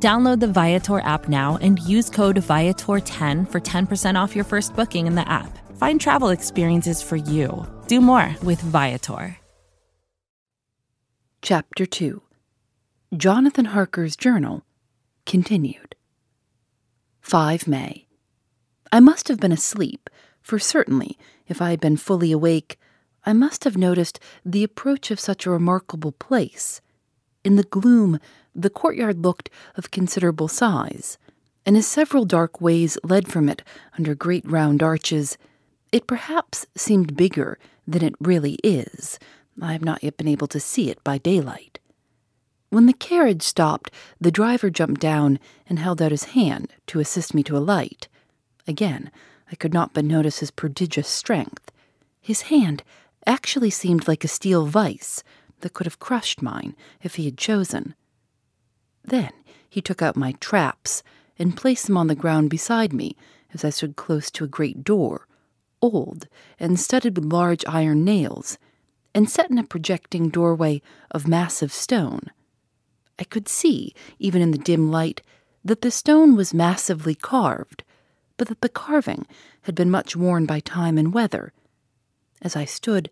Download the Viator app now and use code Viator10 for 10% off your first booking in the app. Find travel experiences for you. Do more with Viator. Chapter 2 Jonathan Harker's Journal Continued. 5 May. I must have been asleep, for certainly, if I had been fully awake, I must have noticed the approach of such a remarkable place. In the gloom, the courtyard looked of considerable size, and as several dark ways led from it under great round arches, it perhaps seemed bigger than it really is. I have not yet been able to see it by daylight. When the carriage stopped, the driver jumped down and held out his hand to assist me to alight. Again, I could not but notice his prodigious strength. His hand actually seemed like a steel vice that could have crushed mine if he had chosen. Then he took out my traps and placed them on the ground beside me as I stood close to a great door, old and studded with large iron nails, and set in a projecting doorway of massive stone. I could see, even in the dim light, that the stone was massively carved, but that the carving had been much worn by time and weather. As I stood,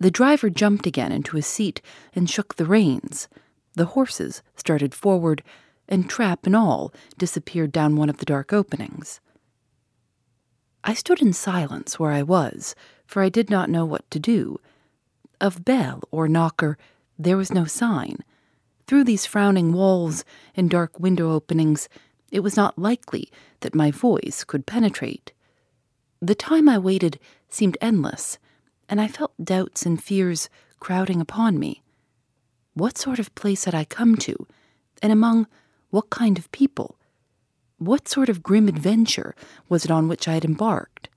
the driver jumped again into his seat and shook the reins. The horses started forward, and trap and all disappeared down one of the dark openings. I stood in silence where I was, for I did not know what to do. Of bell or knocker, there was no sign. Through these frowning walls and dark window openings, it was not likely that my voice could penetrate. The time I waited seemed endless, and I felt doubts and fears crowding upon me. What sort of place had I come to, and among what kind of people? What sort of grim adventure was it on which I had embarked?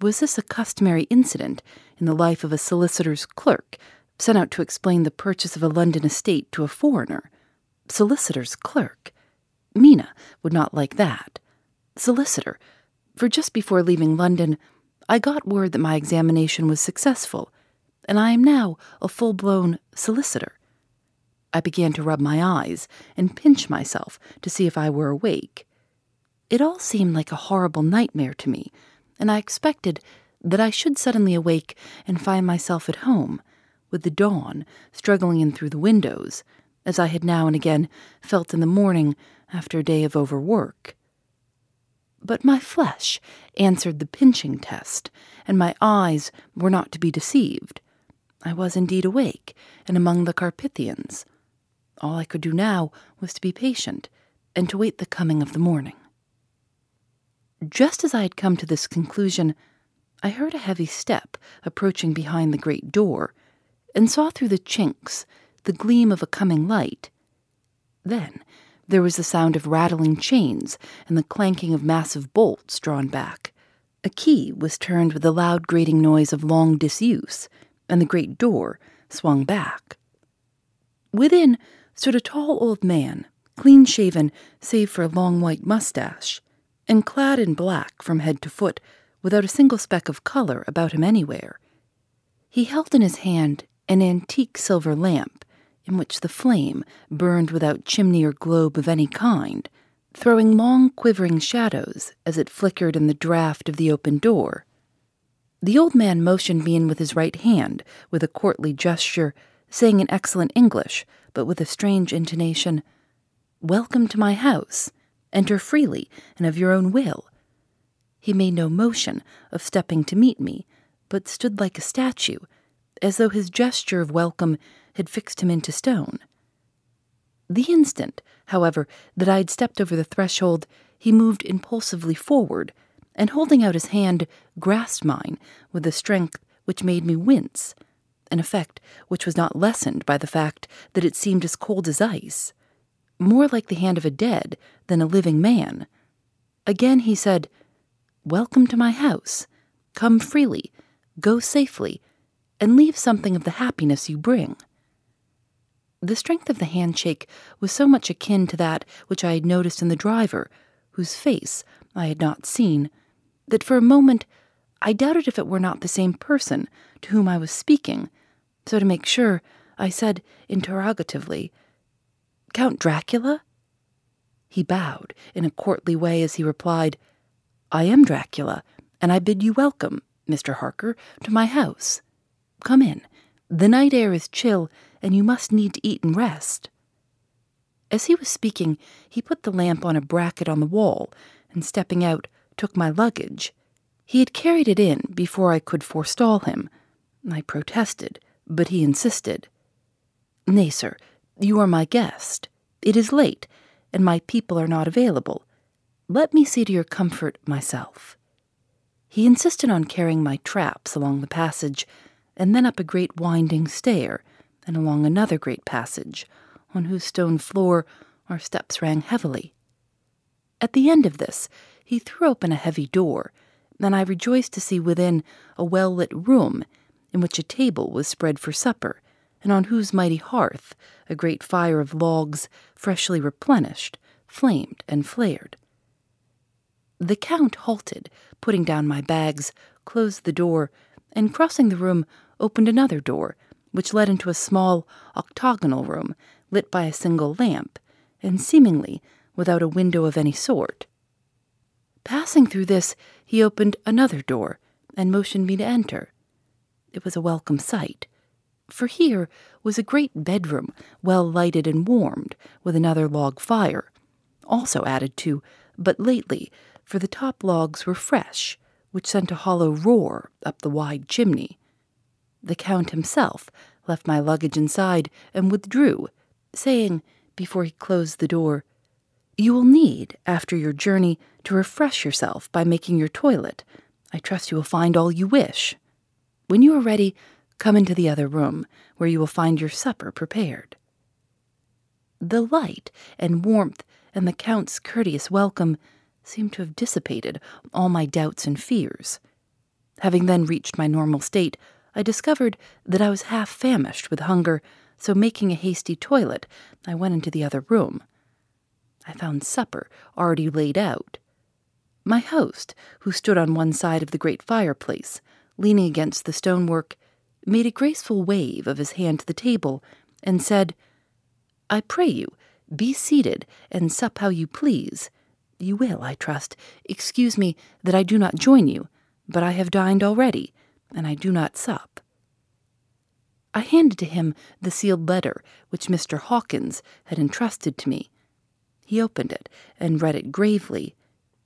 Was this a customary incident in the life of a solicitor's clerk sent out to explain the purchase of a London estate to a foreigner? Solicitor's clerk? Mina would not like that. Solicitor, for just before leaving London, I got word that my examination was successful, and I am now a full blown solicitor. I began to rub my eyes and pinch myself to see if I were awake. It all seemed like a horrible nightmare to me, and I expected that I should suddenly awake and find myself at home, with the dawn struggling in through the windows, as I had now and again felt in the morning after a day of overwork. But my flesh answered the pinching test, and my eyes were not to be deceived. I was indeed awake and among the Carpathians. All I could do now was to be patient and to wait the coming of the morning. Just as I had come to this conclusion, I heard a heavy step approaching behind the great door, and saw through the chinks the gleam of a coming light. Then there was the sound of rattling chains and the clanking of massive bolts drawn back. A key was turned with the loud grating noise of long disuse, and the great door swung back. Within stood a tall old man, clean shaven save for a long white mustache, and clad in black from head to foot, without a single speck of color about him anywhere. He held in his hand an antique silver lamp, in which the flame burned without chimney or globe of any kind, throwing long quivering shadows as it flickered in the draught of the open door. The old man motioned me in with his right hand, with a courtly gesture, saying in excellent English, but with a strange intonation, Welcome to my house. Enter freely and of your own will. He made no motion of stepping to meet me, but stood like a statue, as though his gesture of welcome had fixed him into stone. The instant, however, that I had stepped over the threshold, he moved impulsively forward, and holding out his hand, grasped mine with a strength which made me wince an effect which was not lessened by the fact that it seemed as cold as ice, more like the hand of a dead than a living man. Again he said, Welcome to my house. Come freely, go safely, and leave something of the happiness you bring. The strength of the handshake was so much akin to that which I had noticed in the driver, whose face I had not seen, that for a moment I doubted if it were not the same person to whom I was speaking. So, to make sure, I said interrogatively, Count Dracula? He bowed in a courtly way as he replied, I am Dracula, and I bid you welcome, Mr. Harker, to my house. Come in. The night air is chill, and you must need to eat and rest. As he was speaking, he put the lamp on a bracket on the wall, and stepping out, took my luggage. He had carried it in before I could forestall him. I protested, but he insisted. Nay, sir, you are my guest. It is late, and my people are not available. Let me see to your comfort myself. He insisted on carrying my traps along the passage, and then up a great winding stair, and along another great passage, on whose stone floor our steps rang heavily. At the end of this, he threw open a heavy door, and I rejoiced to see within a well lit room in which a table was spread for supper, and on whose mighty hearth a great fire of logs, freshly replenished, flamed and flared. The Count halted, putting down my bags, closed the door, and crossing the room, opened another door, which led into a small octagonal room lit by a single lamp, and seemingly without a window of any sort. Passing through this, he opened another door and motioned me to enter. It was a welcome sight, for here was a great bedroom, well lighted and warmed, with another log fire, also added to, but lately, for the top logs were fresh, which sent a hollow roar up the wide chimney. The Count himself left my luggage inside and withdrew, saying, before he closed the door, You will need, after your journey, to refresh yourself by making your toilet. I trust you will find all you wish. When you are ready, come into the other room, where you will find your supper prepared. The light and warmth and the Count's courteous welcome seemed to have dissipated all my doubts and fears. Having then reached my normal state, I discovered that I was half famished with hunger, so making a hasty toilet, I went into the other room. I found supper already laid out. My host, who stood on one side of the great fireplace, leaning against the stonework, made a graceful wave of his hand to the table, and said, I pray you, be seated, and sup how you please. You will, I trust, excuse me that I do not join you, but I have dined already, and I do not sup. I handed to him the sealed letter which Mr. Hawkins had entrusted to me. He opened it and read it gravely.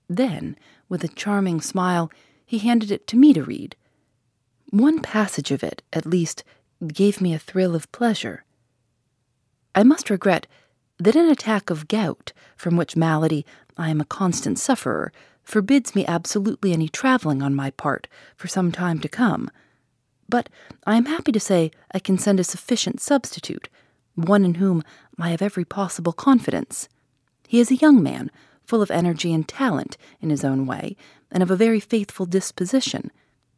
Then, with a charming smile, he handed it to me to read. One passage of it, at least, gave me a thrill of pleasure. I must regret that an attack of gout, from which malady I am a constant sufferer, forbids me absolutely any traveling on my part for some time to come. But I am happy to say I can send a sufficient substitute, one in whom I have every possible confidence. He is a young man, full of energy and talent in his own way, and of a very faithful disposition.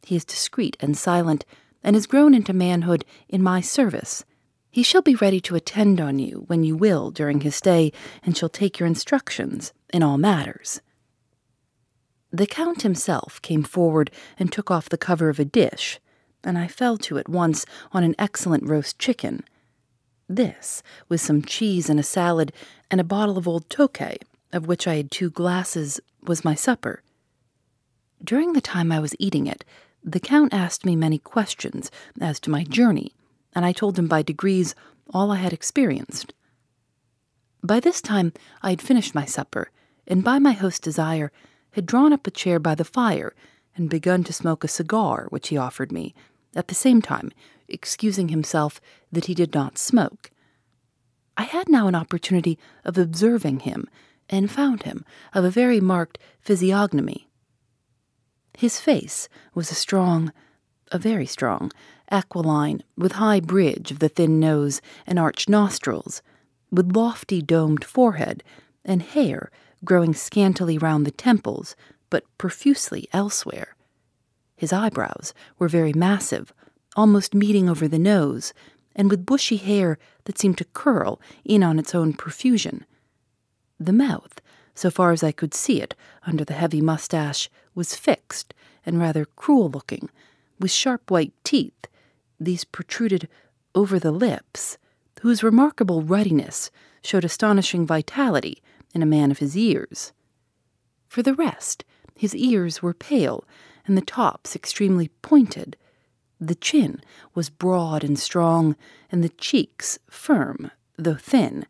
He is discreet and silent, and has grown into manhood in my service. He shall be ready to attend on you when you will during his stay, and shall take your instructions in all matters. The Count himself came forward and took off the cover of a dish, and I fell to at once on an excellent roast chicken. This, with some cheese and a salad and a bottle of old Tokay, of which I had two glasses, was my supper. During the time I was eating it, the Count asked me many questions as to my journey, and I told him by degrees all I had experienced. By this time I had finished my supper, and by my host's desire had drawn up a chair by the fire and begun to smoke a cigar which he offered me, at the same time excusing himself that he did not smoke. I had now an opportunity of observing him, and found him of a very marked physiognomy. His face was a strong, a very strong, aquiline, with high bridge of the thin nose and arched nostrils, with lofty domed forehead, and hair growing scantily round the temples, but profusely elsewhere. His eyebrows were very massive, almost meeting over the nose, and with bushy hair that seemed to curl in on its own profusion. The mouth, so far as I could see it under the heavy mustache, was fixed and rather cruel looking, with sharp white teeth. These protruded over the lips, whose remarkable ruddiness showed astonishing vitality in a man of his years. For the rest, his ears were pale and the tops extremely pointed. The chin was broad and strong, and the cheeks firm, though thin.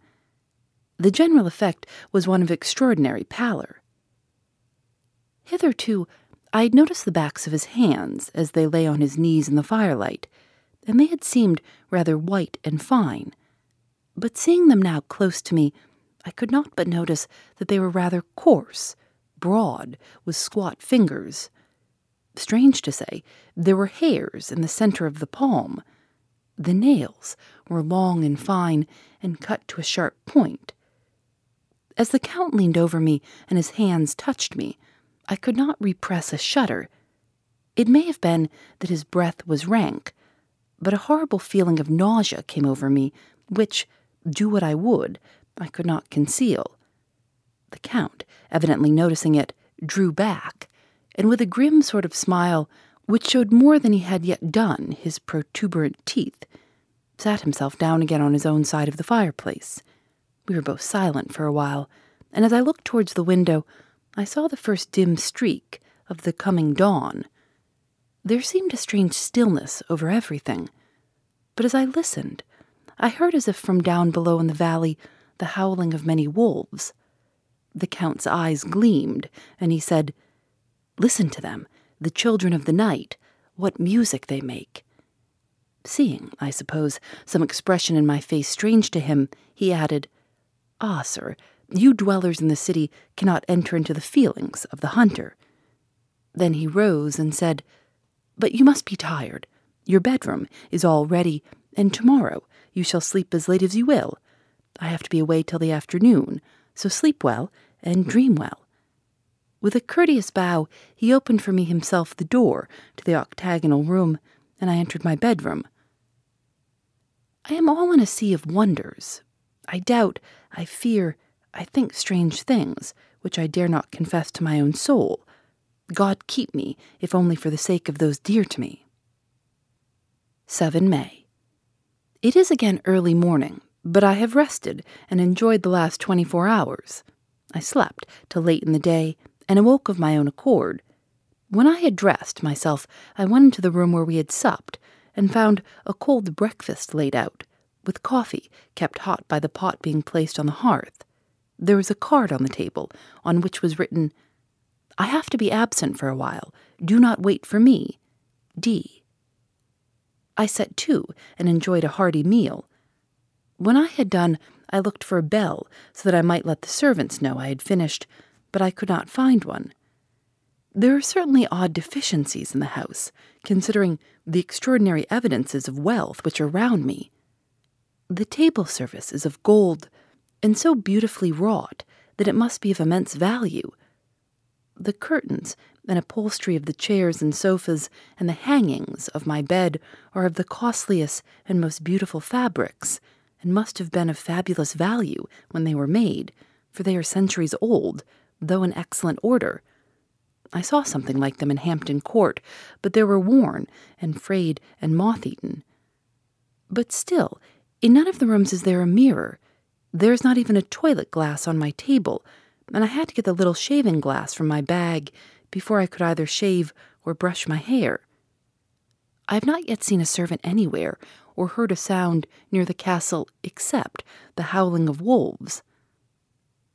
The general effect was one of extraordinary pallor. Hitherto, I had noticed the backs of his hands as they lay on his knees in the firelight, and they had seemed rather white and fine. But seeing them now close to me, I could not but notice that they were rather coarse, broad, with squat fingers. Strange to say, there were hairs in the center of the palm. The nails were long and fine and cut to a sharp point. As the Count leaned over me and his hands touched me, I could not repress a shudder. It may have been that his breath was rank, but a horrible feeling of nausea came over me, which, do what I would, I could not conceal. The Count, evidently noticing it, drew back, and with a grim sort of smile, which showed more than he had yet done his protuberant teeth, sat himself down again on his own side of the fireplace. We were both silent for a while, and as I looked towards the window, I saw the first dim streak of the coming dawn. There seemed a strange stillness over everything, but as I listened, I heard as if from down below in the valley the howling of many wolves. The Count's eyes gleamed, and he said, Listen to them, the children of the night, what music they make. Seeing, I suppose, some expression in my face strange to him, he added, Ah, sir, you dwellers in the city cannot enter into the feelings of the hunter. Then he rose and said, But you must be tired. Your bedroom is all ready, and tomorrow you shall sleep as late as you will. I have to be away till the afternoon, so sleep well and dream well. With a courteous bow, he opened for me himself the door to the octagonal room, and I entered my bedroom. I am all in a sea of wonders. I doubt, I fear, I think strange things, which I dare not confess to my own soul. God keep me, if only for the sake of those dear to me. 7 May. It is again early morning, but I have rested and enjoyed the last twenty four hours. I slept till late in the day and awoke of my own accord. When I had dressed myself, I went into the room where we had supped and found a cold breakfast laid out, with coffee kept hot by the pot being placed on the hearth. There was a card on the table on which was written, I have to be absent for a while. Do not wait for me. D. I set to and enjoyed a hearty meal. When I had done, I looked for a bell so that I might let the servants know I had finished, but I could not find one. There are certainly odd deficiencies in the house, considering the extraordinary evidences of wealth which are round me. The table service is of gold, and so beautifully wrought that it must be of immense value. The curtains and upholstery of the chairs and sofas and the hangings of my bed are of the costliest and most beautiful fabrics, and must have been of fabulous value when they were made, for they are centuries old though in excellent order. I saw something like them in Hampton Court, but they were worn and frayed and moth eaten. But still, in none of the rooms is there a mirror. There is not even a toilet glass on my table, and I had to get the little shaving glass from my bag before I could either shave or brush my hair. I have not yet seen a servant anywhere or heard a sound near the castle except the howling of wolves.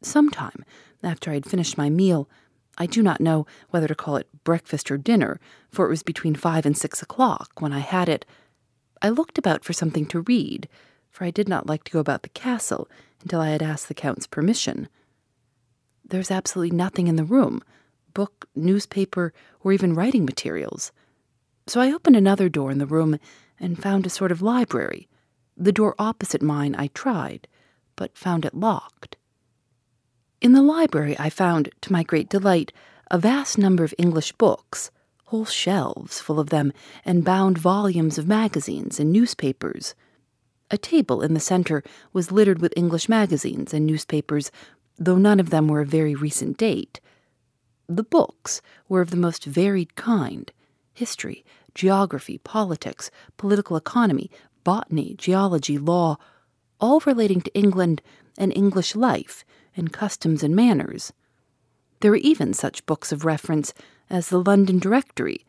Sometime after I had finished my meal. I do not know whether to call it breakfast or dinner, for it was between five and six o'clock when I had it. I looked about for something to read, for I did not like to go about the castle until I had asked the Count's permission. There was absolutely nothing in the room book, newspaper, or even writing materials. So I opened another door in the room and found a sort of library. The door opposite mine I tried, but found it locked. In the library, I found, to my great delight, a vast number of English books, whole shelves full of them, and bound volumes of magazines and newspapers. A table in the center was littered with English magazines and newspapers, though none of them were of very recent date. The books were of the most varied kind history, geography, politics, political economy, botany, geology, law, all relating to England and English life and customs and manners. There were even such books of reference as the London Directory,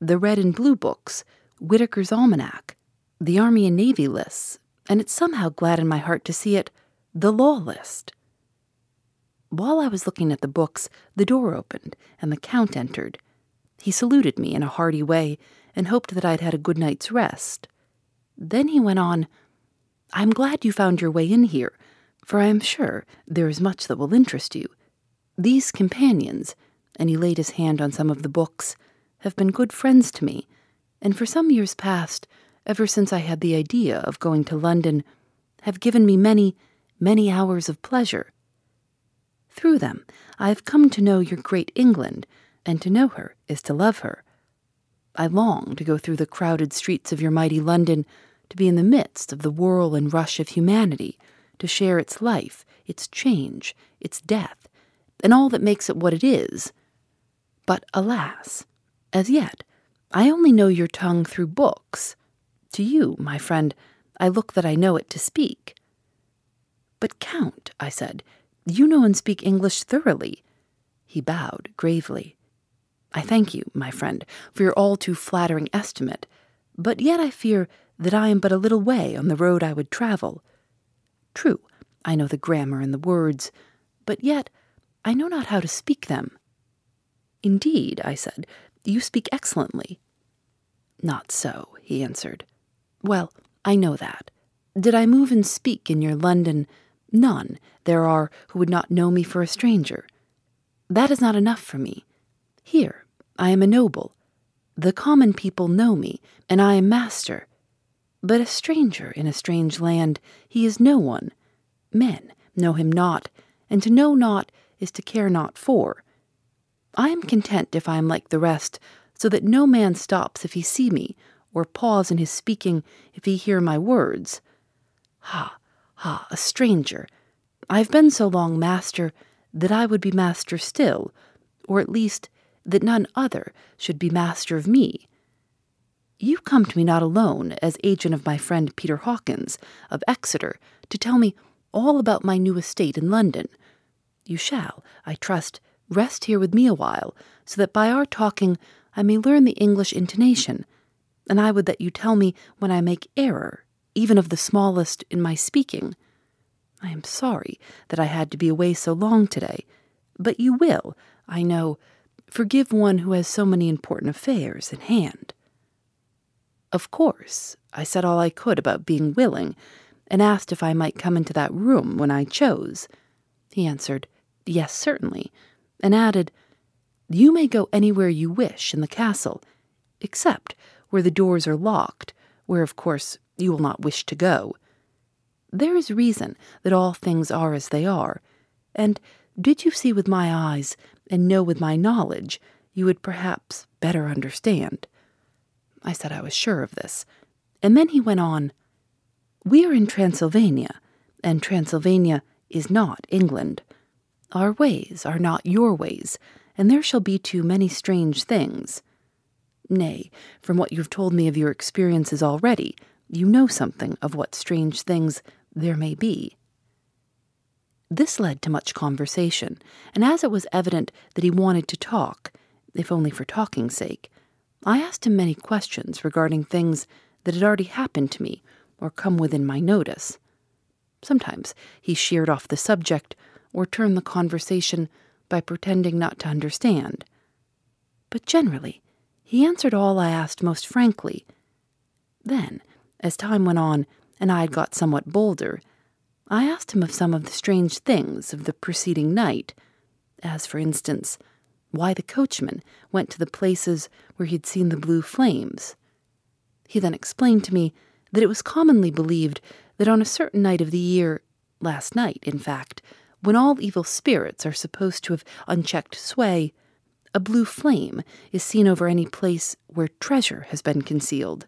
the Red and Blue Books, Whitaker's Almanac, the Army and Navy lists, and it somehow gladdened my heart to see it, the Law List. While I was looking at the books, the door opened and the Count entered. He saluted me in a hearty way and hoped that I'd had a good night's rest. Then he went on, I'm glad you found your way in here, for I am sure there is much that will interest you. These companions, and he laid his hand on some of the books, have been good friends to me, and for some years past, ever since I had the idea of going to London, have given me many, many hours of pleasure. Through them, I have come to know your great England, and to know her is to love her. I long to go through the crowded streets of your mighty London, to be in the midst of the whirl and rush of humanity, to share its life, its change, its death, and all that makes it what it is. But alas, as yet, I only know your tongue through books. To you, my friend, I look that I know it to speak. But, Count, I said, you know and speak English thoroughly. He bowed gravely. I thank you, my friend, for your all too flattering estimate, but yet I fear that I am but a little way on the road I would travel. True, I know the grammar and the words, but yet I know not how to speak them. Indeed, I said, you speak excellently. Not so, he answered. Well, I know that. Did I move and speak in your London? None there are who would not know me for a stranger. That is not enough for me. Here, I am a noble. The common people know me, and I am master. But a stranger in a strange land, he is no one. Men know him not, and to know not is to care not for. I am content if I am like the rest, so that no man stops if he see me, or pause in his speaking if he hear my words. Ha, ha, a stranger. I have been so long master that I would be master still, or at least that none other should be master of me. You come to me not alone as agent of my friend Peter Hawkins of Exeter to tell me all about my new estate in London. You shall, I trust, rest here with me a while, so that by our talking I may learn the English intonation, and I would that you tell me when I make error, even of the smallest, in my speaking. I am sorry that I had to be away so long today, but you will, I know, forgive one who has so many important affairs in hand. Of course, I said all I could about being willing, and asked if I might come into that room when I chose. He answered, Yes, certainly, and added, You may go anywhere you wish in the castle, except where the doors are locked, where, of course, you will not wish to go. There is reason that all things are as they are, and did you see with my eyes and know with my knowledge, you would perhaps better understand. I said I was sure of this. And then he went on We are in Transylvania, and Transylvania is not England. Our ways are not your ways, and there shall be too many strange things. Nay, from what you have told me of your experiences already, you know something of what strange things there may be. This led to much conversation, and as it was evident that he wanted to talk, if only for talking's sake, I asked him many questions regarding things that had already happened to me or come within my notice. Sometimes he sheered off the subject or turned the conversation by pretending not to understand. But generally, he answered all I asked most frankly. Then, as time went on and I had got somewhat bolder, I asked him of some of the strange things of the preceding night, as, for instance, why the coachman went to the places where he had seen the blue flames. He then explained to me that it was commonly believed that on a certain night of the year, last night, in fact, when all evil spirits are supposed to have unchecked sway, a blue flame is seen over any place where treasure has been concealed.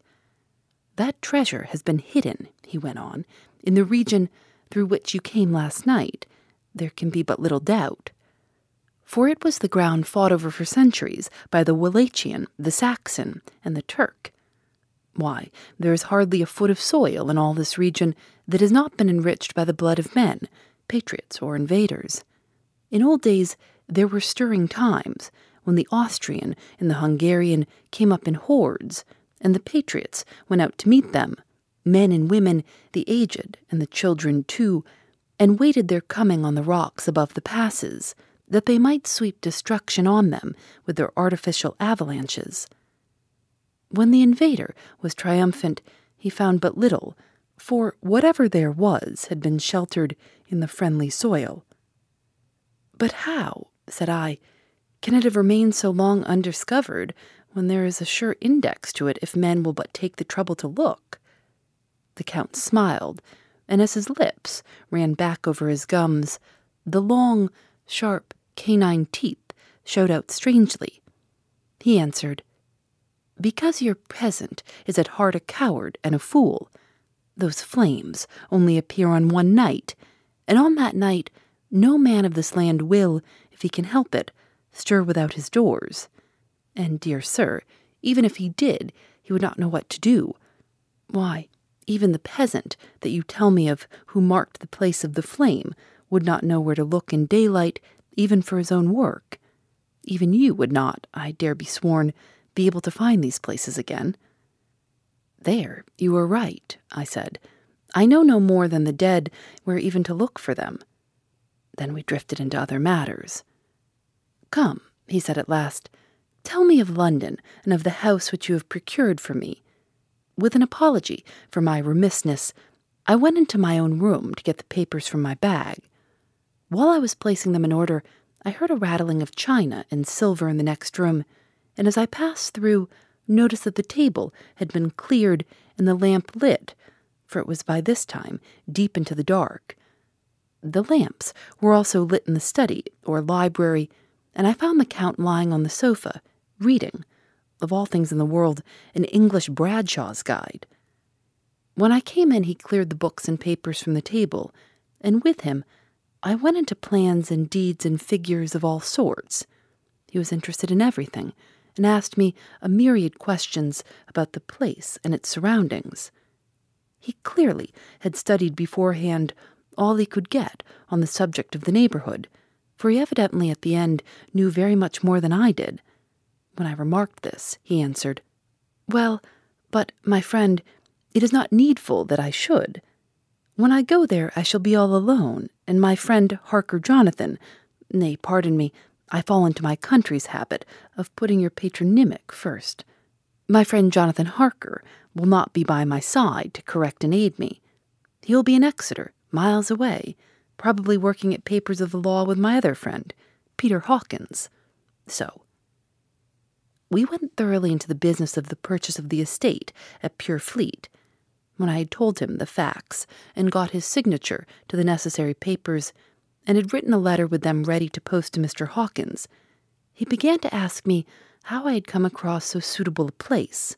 That treasure has been hidden, he went on, in the region through which you came last night. There can be but little doubt. For it was the ground fought over for centuries by the Wallachian, the Saxon, and the Turk. Why, there is hardly a foot of soil in all this region that has not been enriched by the blood of men, patriots or invaders. In old days, there were stirring times when the Austrian and the Hungarian came up in hordes, and the patriots went out to meet them, men and women, the aged and the children too, and waited their coming on the rocks above the passes, that they might sweep destruction on them with their artificial avalanches. When the invader was triumphant, he found but little, for whatever there was had been sheltered in the friendly soil. But how, said I, can it have remained so long undiscovered when there is a sure index to it if men will but take the trouble to look? The Count smiled, and as his lips ran back over his gums, the long, sharp canine teeth showed out strangely. He answered, Because your peasant is at heart a coward and a fool. Those flames only appear on one night, and on that night no man of this land will, if he can help it, stir without his doors. And, dear sir, even if he did, he would not know what to do. Why, even the peasant that you tell me of who marked the place of the flame would not know where to look in daylight, even for his own work. Even you would not, I dare be sworn, be able to find these places again. There, you are right, I said. I know no more than the dead where even to look for them. Then we drifted into other matters. Come, he said at last, tell me of London and of the house which you have procured for me. With an apology for my remissness, I went into my own room to get the papers from my bag. While I was placing them in order, I heard a rattling of china and silver in the next room, and as I passed through, noticed that the table had been cleared and the lamp lit, for it was by this time deep into the dark. The lamps were also lit in the study or library and I found the Count lying on the sofa, reading, of all things in the world, an English Bradshaw's Guide. When I came in, he cleared the books and papers from the table, and with him, I went into plans and deeds and figures of all sorts. He was interested in everything, and asked me a myriad questions about the place and its surroundings. He clearly had studied beforehand all he could get on the subject of the neighborhood for he evidently at the end knew very much more than I did. When I remarked this, he answered, Well, but, my friend, it is not needful that I should. When I go there, I shall be all alone, and my friend Harker Jonathan, nay, pardon me, I fall into my country's habit of putting your patronymic first. My friend Jonathan Harker will not be by my side to correct and aid me. He will be in Exeter, miles away, probably working at papers of the law with my other friend, Peter Hawkins. So, we went thoroughly into the business of the purchase of the estate at Purfleet. When I had told him the facts and got his signature to the necessary papers, and had written a letter with them ready to post to Mr. Hawkins, he began to ask me how I had come across so suitable a place.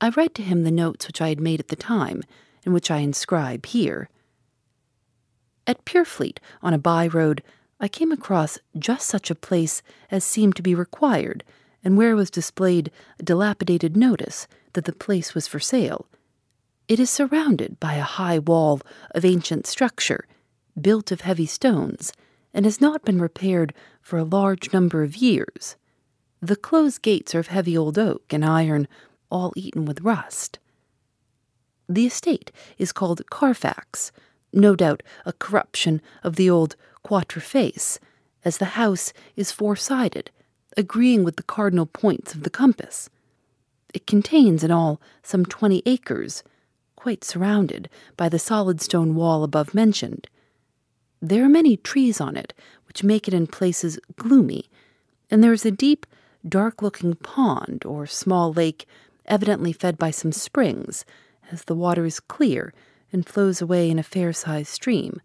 I read to him the notes which I had made at the time, and which I inscribe here. At Purfleet, on a by road, I came across just such a place as seemed to be required, and where was displayed a dilapidated notice that the place was for sale. It is surrounded by a high wall of ancient structure, built of heavy stones, and has not been repaired for a large number of years. The closed gates are of heavy old oak and iron, all eaten with rust. The estate is called Carfax, no doubt a corruption of the old quatre face, as the house is four sided, agreeing with the cardinal points of the compass. It contains in all some twenty acres, quite surrounded by the solid stone wall above mentioned. There are many trees on it, which make it in places gloomy, and there is a deep, dark looking pond or small lake, evidently fed by some springs, as the water is clear and flows away in a fair sized stream.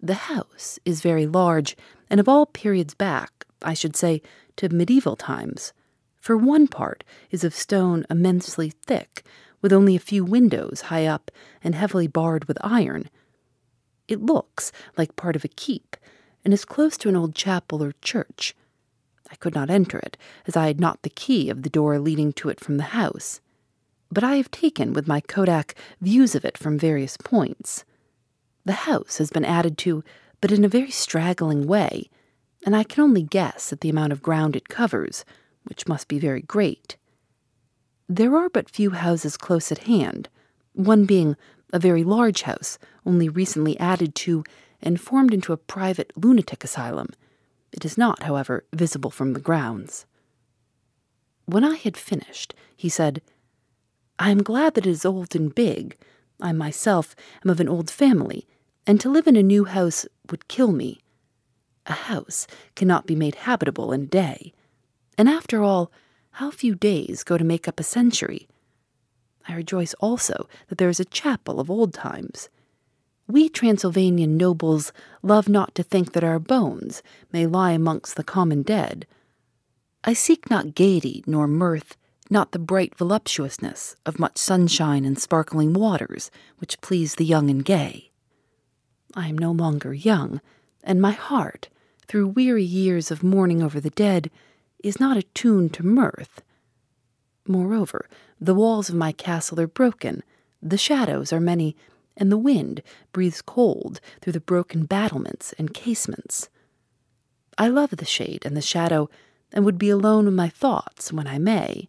The house is very large, and of all periods back, I should say, to medieval times, for one part is of stone immensely thick, with only a few windows high up and heavily barred with iron. It looks like part of a keep, and is close to an old chapel or church. I could not enter it, as I had not the key of the door leading to it from the house. But I have taken with my Kodak views of it from various points. The house has been added to, but in a very straggling way, and I can only guess at the amount of ground it covers, which must be very great. There are but few houses close at hand, one being a very large house, only recently added to and formed into a private lunatic asylum it is not, however, visible from the grounds. When I had finished, he said, I am glad that it is old and big. I myself am of an old family, and to live in a new house would kill me. A house cannot be made habitable in a day. And after all, how few days go to make up a century? I rejoice also that there is a chapel of old times, we Transylvanian nobles love not to think that our bones may lie amongst the common dead. I seek not gaiety nor mirth, not the bright voluptuousness of much sunshine and sparkling waters which please the young and gay. I am no longer young, and my heart, through weary years of mourning over the dead, is not attuned to mirth. Moreover, the walls of my castle are broken, the shadows are many, and the wind breathes cold through the broken battlements and casements. I love the shade and the shadow, and would be alone with my thoughts when I may.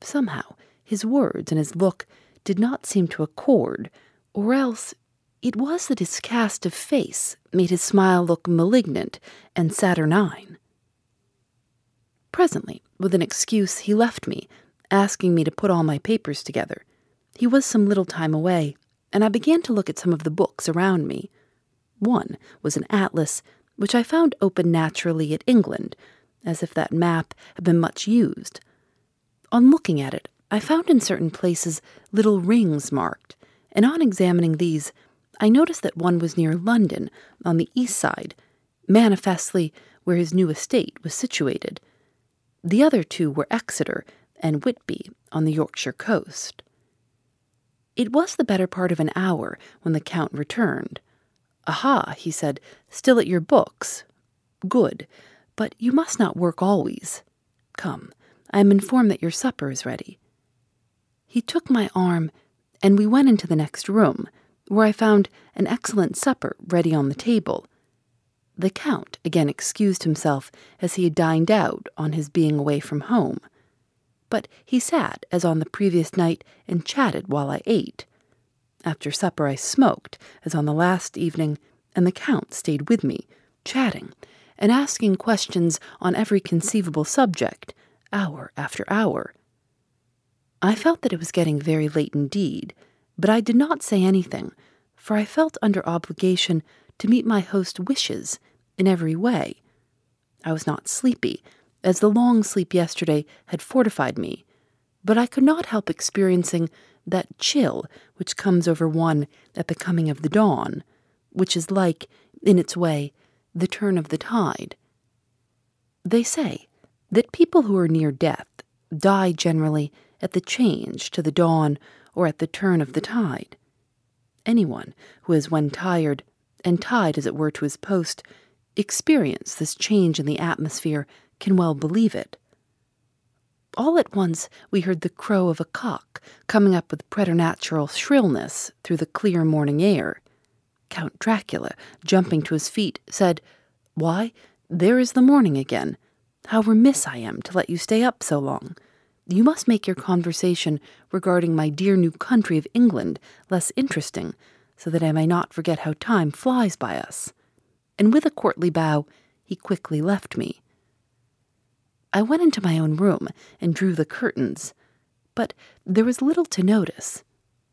Somehow, his words and his look did not seem to accord, or else it was that his cast of face made his smile look malignant and saturnine. Presently, with an excuse, he left me, asking me to put all my papers together he was some little time away, and I began to look at some of the books around me. One was an atlas, which I found open naturally at England, as if that map had been much used. On looking at it, I found in certain places little rings marked, and on examining these, I noticed that one was near London, on the east side, manifestly where his new estate was situated. The other two were Exeter and Whitby on the Yorkshire coast. It was the better part of an hour when the Count returned. Aha, he said, still at your books. Good, but you must not work always. Come, I am informed that your supper is ready. He took my arm, and we went into the next room, where I found an excellent supper ready on the table. The Count again excused himself as he had dined out on his being away from home but he sat as on the previous night and chatted while I ate. After supper, I smoked, as on the last evening, and the Count stayed with me, chatting and asking questions on every conceivable subject, hour after hour. I felt that it was getting very late indeed, but I did not say anything, for I felt under obligation to meet my host's wishes in every way. I was not sleepy, as the long sleep yesterday had fortified me, but I could not help experiencing that chill which comes over one at the coming of the dawn, which is like, in its way, the turn of the tide. They say that people who are near death die generally at the change to the dawn or at the turn of the tide. Anyone who has, when tired, and tied as it were to his post, experienced this change in the atmosphere can well believe it. All at once we heard the crow of a cock coming up with preternatural shrillness through the clear morning air. Count Dracula, jumping to his feet, said, Why, there is the morning again. How remiss I am to let you stay up so long. You must make your conversation regarding my dear new country of England less interesting, so that I may not forget how time flies by us. And with a courtly bow, he quickly left me. I went into my own room and drew the curtains, but there was little to notice.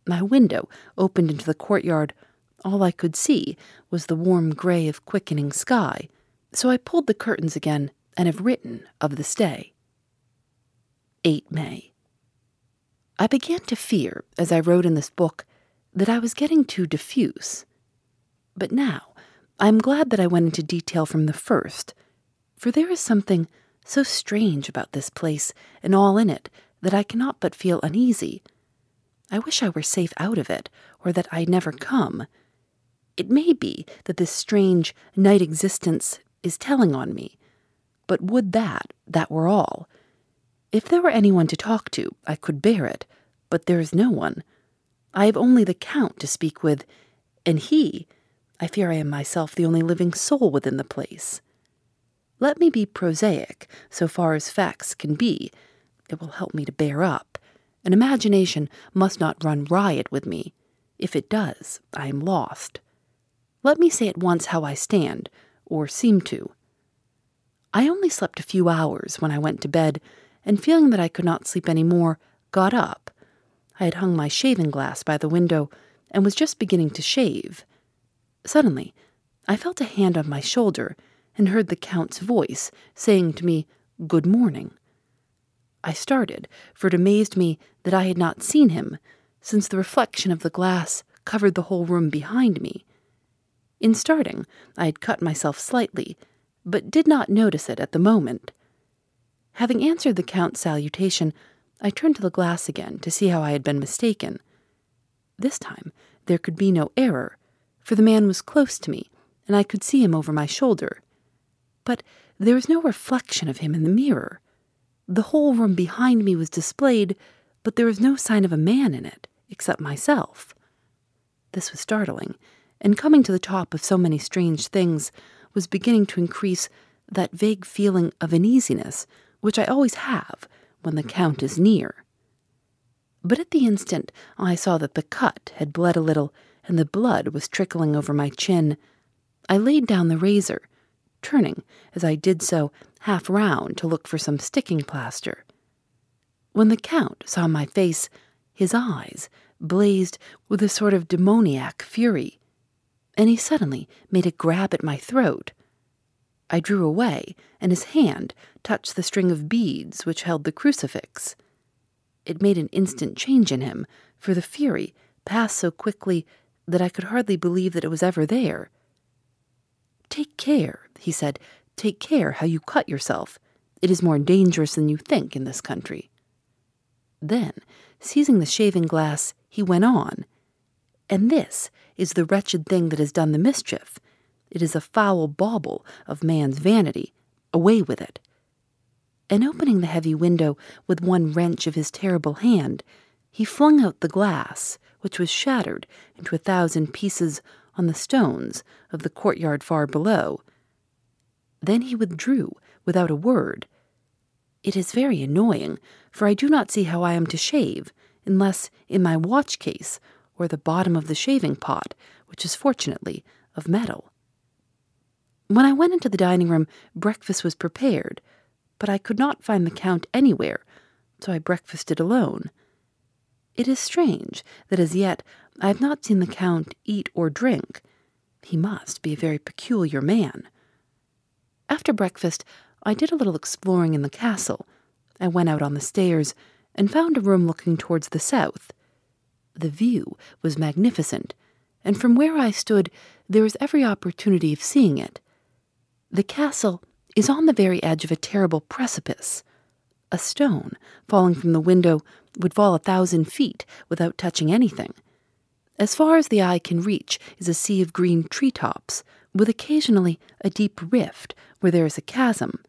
My window opened into the courtyard. All I could see was the warm gray of quickening sky, so I pulled the curtains again and have written of this day. 8 May. I began to fear, as I wrote in this book, that I was getting too diffuse. But now I am glad that I went into detail from the first For there is something so strange about this place and all in it that I cannot but feel uneasy. I wish I were safe out of it, or that I'd never come. It may be that this strange night existence is telling on me, but would that that were all. If there were anyone to talk to, I could bear it, but there is no one. I have only the Count to speak with, and he, I fear I am myself the only living soul within the place. Let me be prosaic, so far as facts can be. It will help me to bear up. An imagination must not run riot with me. If it does, I am lost. Let me say at once how I stand, or seem to. I only slept a few hours when I went to bed, and feeling that I could not sleep any more, got up. I had hung my shaving glass by the window and was just beginning to shave. Suddenly, I felt a hand on my shoulder and heard the Count's voice saying to me, Good morning. I started, for it amazed me that I had not seen him, since the reflection of the glass covered the whole room behind me. In starting, I had cut myself slightly, but did not notice it at the moment. Having answered the Count's salutation, I turned to the glass again to see how I had been mistaken. This time there could be no error, for the man was close to me, and I could see him over my shoulder. But there was no reflection of him in the mirror. The whole room behind me was displayed, but there was no sign of a man in it, except myself. This was startling, and coming to the top of so many strange things was beginning to increase that vague feeling of uneasiness which I always have when the Count is near. But at the instant I saw that the cut had bled a little and the blood was trickling over my chin, I laid down the razor, turning as I did so half round to look for some sticking plaster. When the Count saw my face, his eyes blazed with a sort of demoniac fury, and he suddenly made a grab at my throat. I drew away, and his hand touched the string of beads which held the crucifix. It made an instant change in him, for the fury passed so quickly that I could hardly believe that it was ever there. Take care, he said, take care how you cut yourself. It is more dangerous than you think in this country. Then, seizing the shaving glass, he went on. And this is the wretched thing that has done the mischief. It is a foul bauble of man's vanity. Away with it. And opening the heavy window with one wrench of his terrible hand, he flung out the glass, which was shattered into a thousand pieces on the stones of the courtyard far below. Then he withdrew without a word. It is very annoying, for I do not see how I am to shave unless in my watch case or the bottom of the shaving pot, which is fortunately of metal. When I went into the dining room, breakfast was prepared, but I could not find the Count anywhere, so I breakfasted alone. It is strange that as yet I have not seen the Count eat or drink. He must be a very peculiar man. After breakfast, I did a little exploring in the castle. I went out on the stairs and found a room looking towards the south. The view was magnificent, and from where I stood there was every opportunity of seeing it. The castle is on the very edge of a terrible precipice. A stone, falling from the window, would fall a thousand feet without touching anything. As far as the eye can reach is a sea of green tree tops, with occasionally a deep rift where there is a chasm.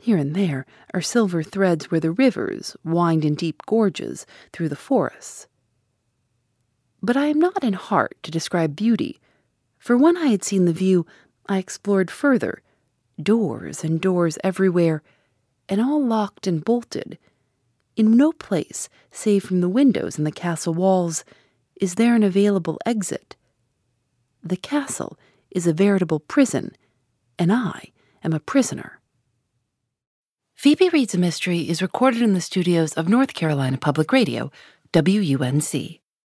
Here and there are silver threads where the rivers wind in deep gorges through the forests. But I am not in heart to describe beauty, for when I had seen the view, I explored further doors and doors everywhere, and all locked and bolted. In no place, save from the windows in the castle walls, is there an available exit. The castle is a veritable prison, and I am a prisoner. Phoebe Reads a Mystery is recorded in the studios of North Carolina Public Radio, WUNC.